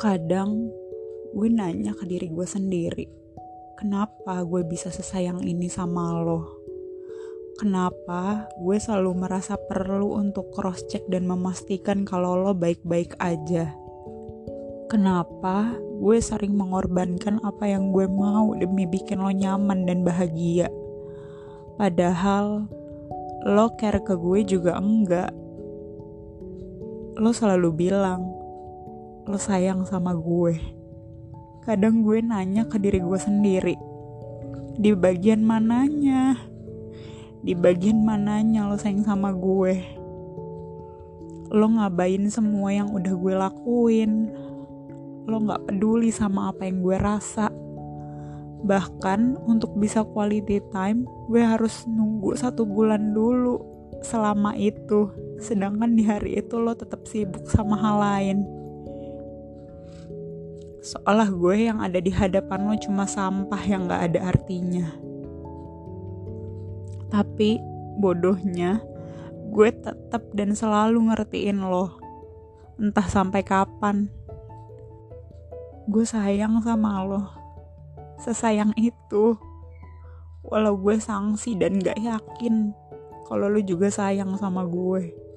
Kadang gue nanya ke diri gue sendiri, kenapa gue bisa sesayang ini sama lo? Kenapa gue selalu merasa perlu untuk cross check dan memastikan kalau lo baik-baik aja? Kenapa gue sering mengorbankan apa yang gue mau demi bikin lo nyaman dan bahagia? Padahal lo care ke gue juga enggak. Lo selalu bilang, lo sayang sama gue. Kadang gue nanya ke diri gue sendiri, di bagian mananya? Di bagian mananya lo sayang sama gue? Lo ngabain semua yang udah gue lakuin. Lo gak peduli sama apa yang gue rasa. Bahkan untuk bisa quality time, gue harus nunggu satu bulan dulu selama itu. Sedangkan di hari itu lo tetap sibuk sama hal lain seolah gue yang ada di hadapan lo cuma sampah yang gak ada artinya. Tapi bodohnya, gue tetap dan selalu ngertiin lo. Entah sampai kapan. Gue sayang sama lo. Sesayang itu. Walau gue sangsi dan gak yakin kalau lo juga sayang sama gue.